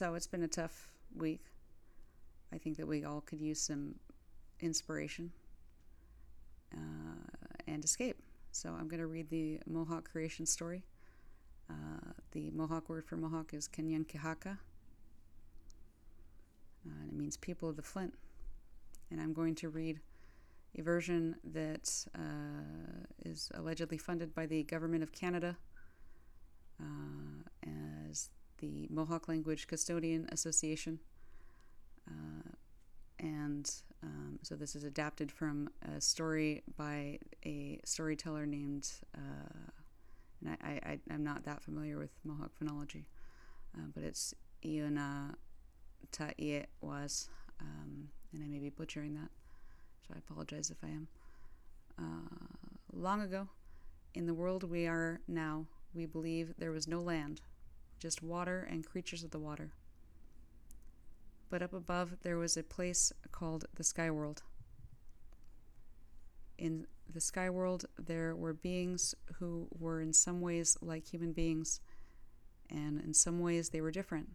so it's been a tough week. I think that we all could use some inspiration uh, and escape. So I'm going to read the Mohawk creation story. Uh, the Mohawk word for Mohawk is Kanienkehaka. Uh, and it means people of the flint. And I'm going to read a version that uh, is allegedly funded by the Government of Canada uh, the Mohawk Language Custodian Association. Uh, and um, so this is adapted from a story by a storyteller named, uh, and I, I, I'm not that familiar with Mohawk phonology, uh, but it's Iona Ta'iet was, um, and I may be butchering that, so I apologize if I am. Uh, long ago, in the world we are now, we believe there was no land, just water and creatures of the water but up above there was a place called the Sky World. In the Sky World, there were beings who were in some ways like human beings, and in some ways they were different.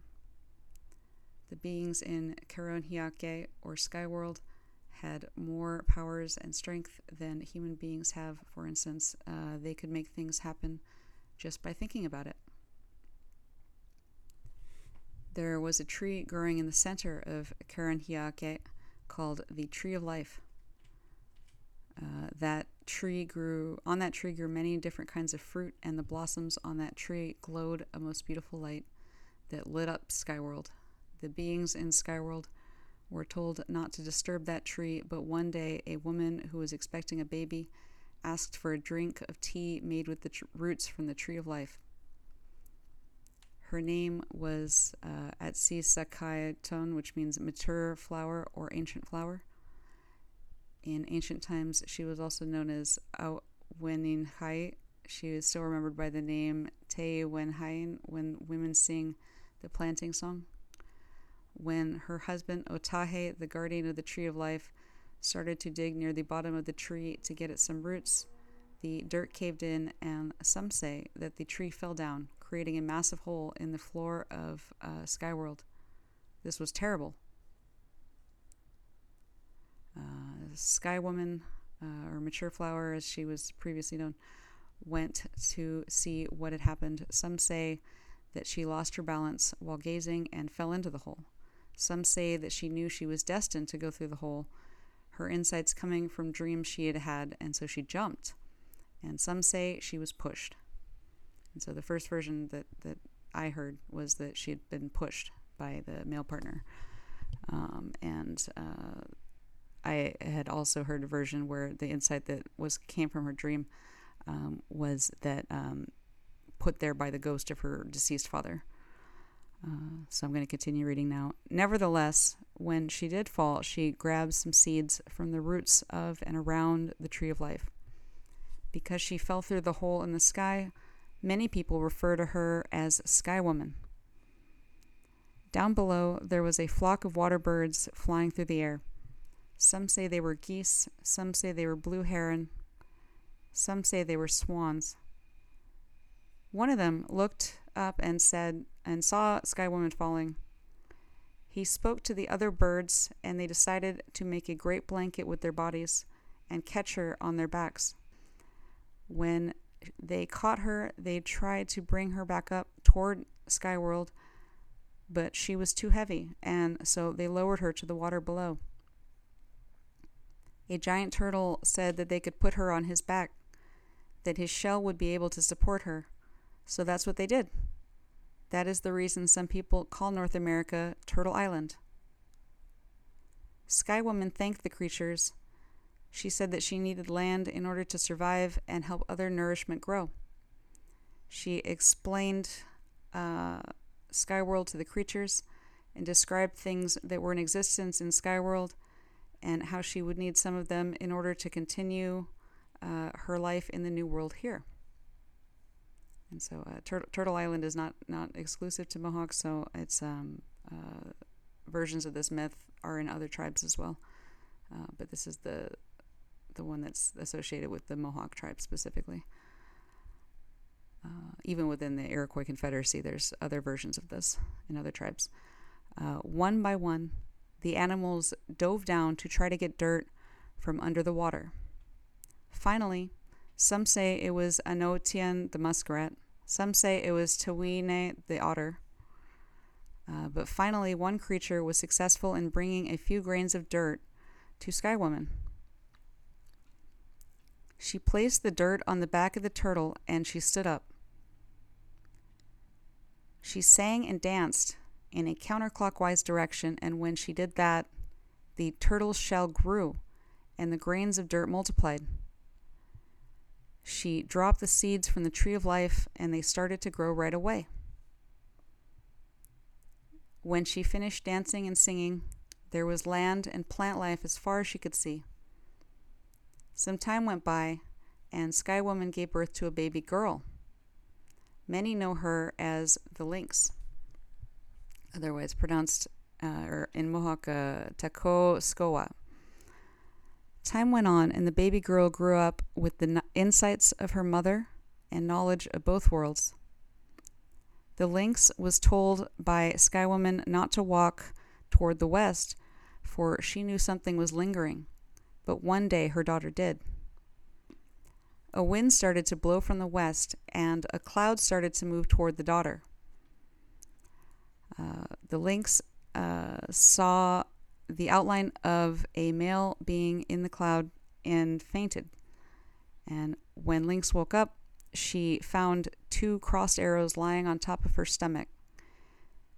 The beings in Karonhiake, or Sky World, had more powers and strength than human beings have. For instance, uh, they could make things happen just by thinking about it there was a tree growing in the center of Karonhiake called the Tree of Life. Uh, that tree grew, on that tree grew many different kinds of fruit, and the blossoms on that tree glowed a most beautiful light that lit up Skyworld. The beings in Skyworld were told not to disturb that tree, but one day a woman who was expecting a baby asked for a drink of tea made with the tr- roots from the Tree of Life. Her name was uh, Atsi Sakaiton, which means mature flower or ancient flower. In ancient times, she was also known as Auweninhai. She is still remembered by the name Te Wenhain when women sing the planting song. When her husband Otahe, the guardian of the tree of life, started to dig near the bottom of the tree to get at some roots, the dirt caved in, and some say that the tree fell down, creating a massive hole in the floor of uh, Skyworld. This was terrible. Uh, Sky Woman, uh, or Mature Flower as she was previously known, went to see what had happened. Some say that she lost her balance while gazing and fell into the hole. Some say that she knew she was destined to go through the hole, her insights coming from dreams she had had, and so she jumped. And some say she was pushed. And so the first version that, that I heard was that she had been pushed by the male partner. Um, and uh, I had also heard a version where the insight that was came from her dream um, was that um, put there by the ghost of her deceased father. Uh, so I'm going to continue reading now. Nevertheless, when she did fall, she grabbed some seeds from the roots of and around the tree of life. Because she fell through the hole in the sky, Many people refer to her as Sky Woman. Down below, there was a flock of water birds flying through the air. Some say they were geese, some say they were blue heron, some say they were swans. One of them looked up and said, and saw Sky Woman falling. He spoke to the other birds, and they decided to make a great blanket with their bodies and catch her on their backs. When they caught her. They tried to bring her back up toward Skyworld, but she was too heavy, and so they lowered her to the water below. A giant turtle said that they could put her on his back, that his shell would be able to support her. So that's what they did. That is the reason some people call North America Turtle Island. Sky Woman thanked the creatures she said that she needed land in order to survive and help other nourishment grow. She explained uh, Skyworld to the creatures and described things that were in existence in Skyworld and how she would need some of them in order to continue uh, her life in the new world here. And so, uh, Tur- Turtle Island is not not exclusive to Mohawks, so it's um, uh, versions of this myth are in other tribes as well. Uh, but this is the the one that's associated with the Mohawk tribe specifically. Uh, even within the Iroquois Confederacy, there's other versions of this in other tribes. Uh, one by one, the animals dove down to try to get dirt from under the water. Finally, some say it was Anotian the muskrat, some say it was Tawine the otter. Uh, but finally, one creature was successful in bringing a few grains of dirt to Skywoman. She placed the dirt on the back of the turtle and she stood up. She sang and danced in a counterclockwise direction, and when she did that, the turtle's shell grew and the grains of dirt multiplied. She dropped the seeds from the tree of life and they started to grow right away. When she finished dancing and singing, there was land and plant life as far as she could see. Some time went by, and Sky Woman gave birth to a baby girl. Many know her as the Lynx, otherwise pronounced uh, or in Mohawk, uh, Tako Skoa. Time went on, and the baby girl grew up with the insights of her mother and knowledge of both worlds. The lynx was told by Sky Woman not to walk toward the west, for she knew something was lingering but one day her daughter did. A wind started to blow from the west, and a cloud started to move toward the daughter. Uh, the lynx uh, saw the outline of a male being in the cloud and fainted. And when Lynx woke up, she found two crossed arrows lying on top of her stomach.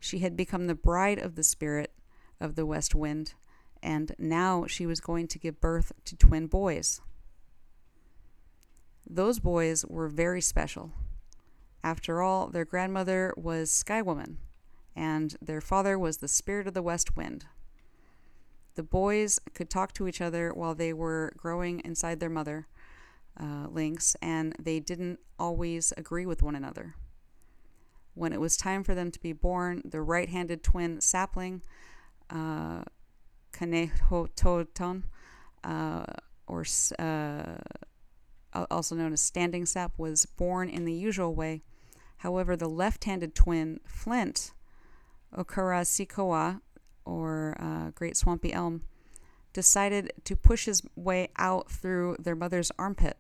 She had become the bride of the spirit of the west wind and now she was going to give birth to twin boys. Those boys were very special. After all, their grandmother was Sky Woman, and their father was the spirit of the west wind. The boys could talk to each other while they were growing inside their mother, uh, Lynx, and they didn't always agree with one another. When it was time for them to be born, the right handed twin sapling uh, Kanehototon, uh, or uh, also known as standing sap, was born in the usual way. However, the left handed twin, Flint, Okara Sikoa, or uh, Great Swampy Elm, decided to push his way out through their mother's armpit,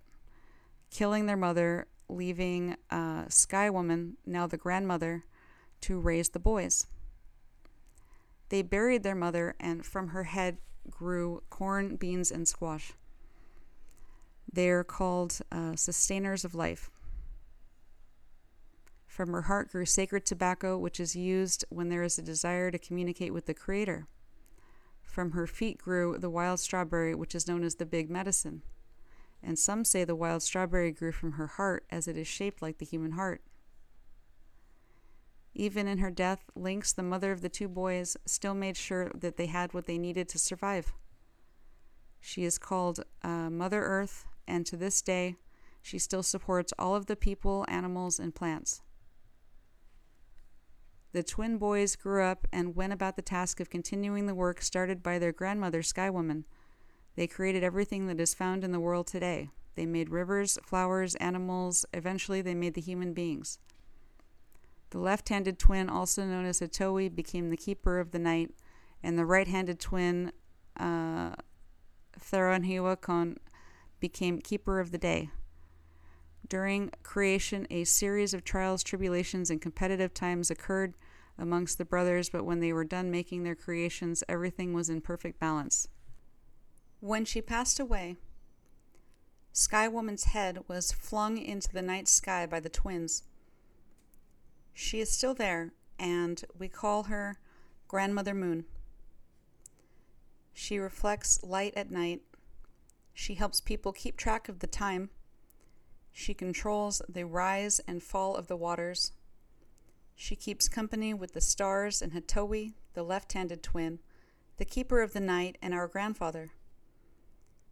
killing their mother, leaving uh, Sky Woman, now the grandmother, to raise the boys. They buried their mother, and from her head grew corn, beans, and squash. They are called uh, sustainers of life. From her heart grew sacred tobacco, which is used when there is a desire to communicate with the Creator. From her feet grew the wild strawberry, which is known as the big medicine. And some say the wild strawberry grew from her heart, as it is shaped like the human heart. Even in her death, Lynx, the mother of the two boys, still made sure that they had what they needed to survive. She is called uh, Mother Earth, and to this day, she still supports all of the people, animals, and plants. The twin boys grew up and went about the task of continuing the work started by their grandmother, Sky Woman. They created everything that is found in the world today. They made rivers, flowers, animals, eventually, they made the human beings. The left handed twin, also known as Atoi, became the keeper of the night, and the right handed twin, uh, Theronhiwakon, became keeper of the day. During creation, a series of trials, tribulations, and competitive times occurred amongst the brothers, but when they were done making their creations, everything was in perfect balance. When she passed away, Sky Woman's head was flung into the night sky by the twins. She is still there, and we call her Grandmother Moon. She reflects light at night. She helps people keep track of the time. She controls the rise and fall of the waters. She keeps company with the stars and Hatowi, the left handed twin, the keeper of the night, and our grandfather.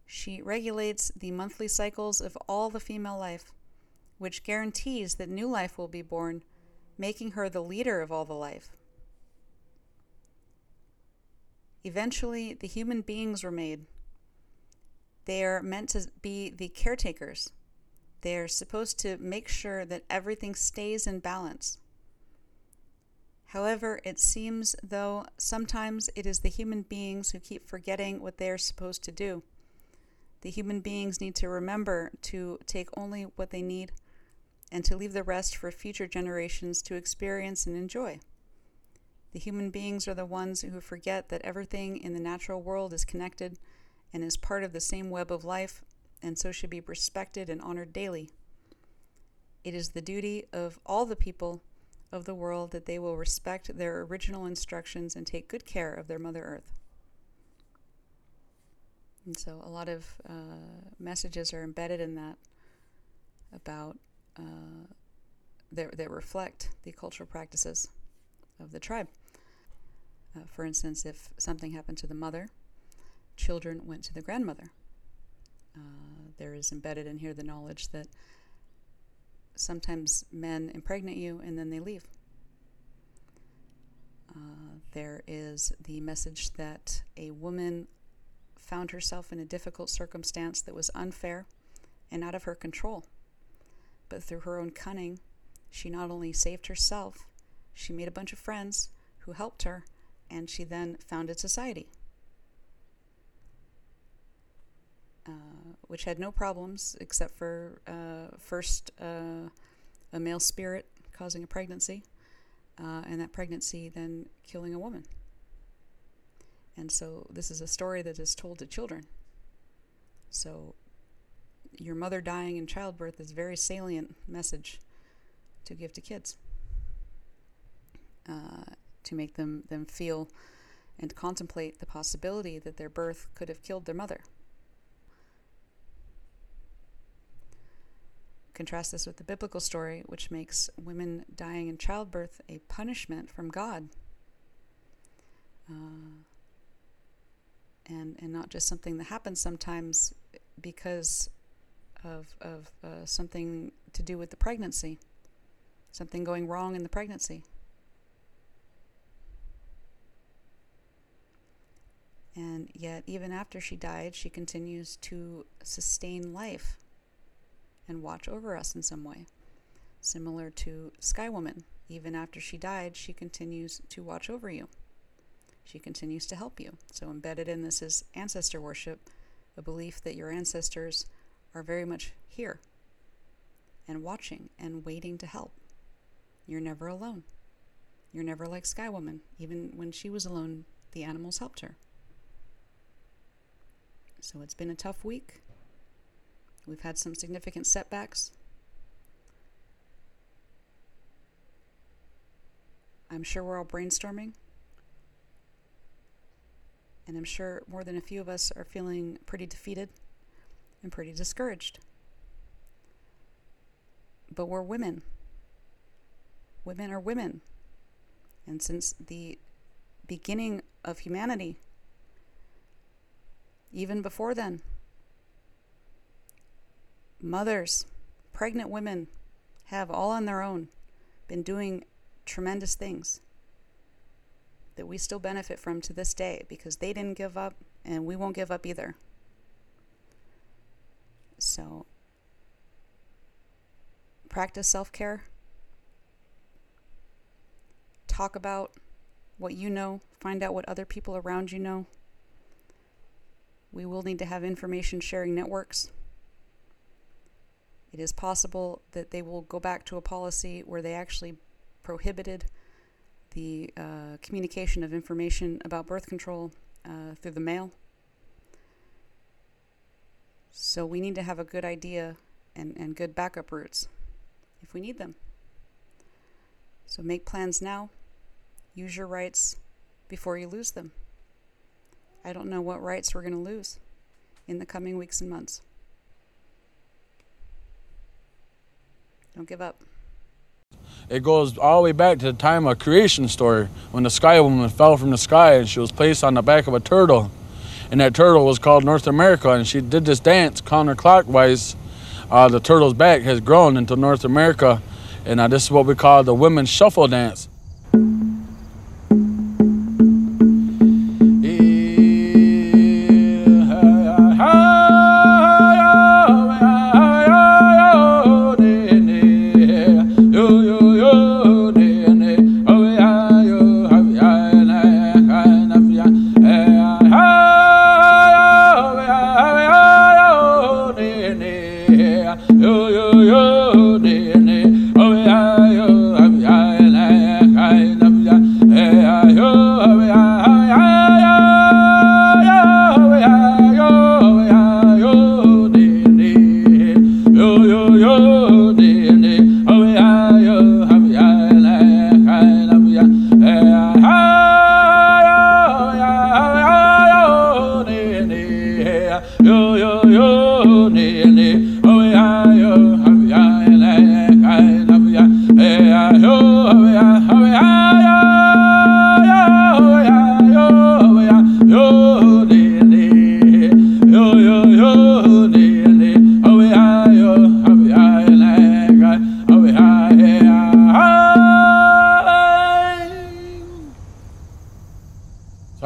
She regulates the monthly cycles of all the female life, which guarantees that new life will be born making her the leader of all the life. Eventually, the human beings were made. They are meant to be the caretakers. They are supposed to make sure that everything stays in balance. However, it seems, though, sometimes it is the human beings who keep forgetting what they are supposed to do. The human beings need to remember to take only what they need and to leave the rest for future generations to experience and enjoy. The human beings are the ones who forget that everything in the natural world is connected and is part of the same web of life, and so should be respected and honored daily. It is the duty of all the people of the world that they will respect their original instructions and take good care of their Mother Earth. And so a lot of uh, messages are embedded in that about uh, that, that reflect the cultural practices of the tribe. Uh, for instance, if something happened to the mother, children went to the grandmother. Uh, there is embedded in here the knowledge that sometimes men impregnate you and then they leave. Uh, there is the message that a woman found herself in a difficult circumstance that was unfair and out of her control. But through her own cunning, she not only saved herself, she made a bunch of friends who helped her, and she then founded society. Uh, which had no problems except for uh, first uh, a male spirit causing a pregnancy, uh, and that pregnancy then killing a woman. And so this is a story that is told to children. So your mother dying in childbirth is a very salient message to give to kids uh, to make them, them feel and contemplate the possibility that their birth could have killed their mother. Contrast this with the biblical story, which makes women dying in childbirth a punishment from God. Uh, and, and not just something that happens sometimes because of, of uh, something to do with the pregnancy, something going wrong in the pregnancy. And yet, even after she died, she continues to sustain life and watch over us in some way. Similar to Sky Woman, even after she died, she continues to watch over you. She continues to help you. So, embedded in this is ancestor worship, a belief that your ancestors are very much here and watching and waiting to help. You're never alone. You're never like Sky Woman. Even when she was alone, the animals helped her. So, it's been a tough week. We've had some significant setbacks. I'm sure we're all brainstorming. And I'm sure more than a few of us are feeling pretty defeated and pretty discouraged. But we're women. Women are women. And since the beginning of humanity, even before then, mothers, pregnant women have all on their own been doing tremendous things that we still benefit from to this day because they didn't give up and we won't give up either. So, practice self care. Talk about what you know, find out what other people around you know. We will need to have information sharing networks it is possible that they will go back to a policy where they actually prohibited the uh, communication of information about birth control uh, through the mail. So we need to have a good idea and, and good backup routes if we need them. So make plans now. Use your rights before you lose them. I don't know what rights we're going to lose in the coming weeks and months. Don't give up. It goes all the way back to the time of creation story when the sky woman fell from the sky and she was placed on the back of a turtle. And that turtle was called North America and she did this dance counterclockwise. Uh, the turtle's back has grown into North America and uh, this is what we call the women's shuffle dance.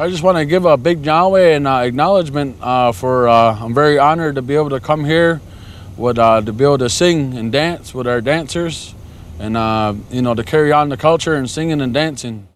I just want to give a big Yahweh and uh, acknowledgement uh, for uh, I'm very honored to be able to come here, with uh, to be able to sing and dance with our dancers, and uh, you know to carry on the culture and singing and dancing.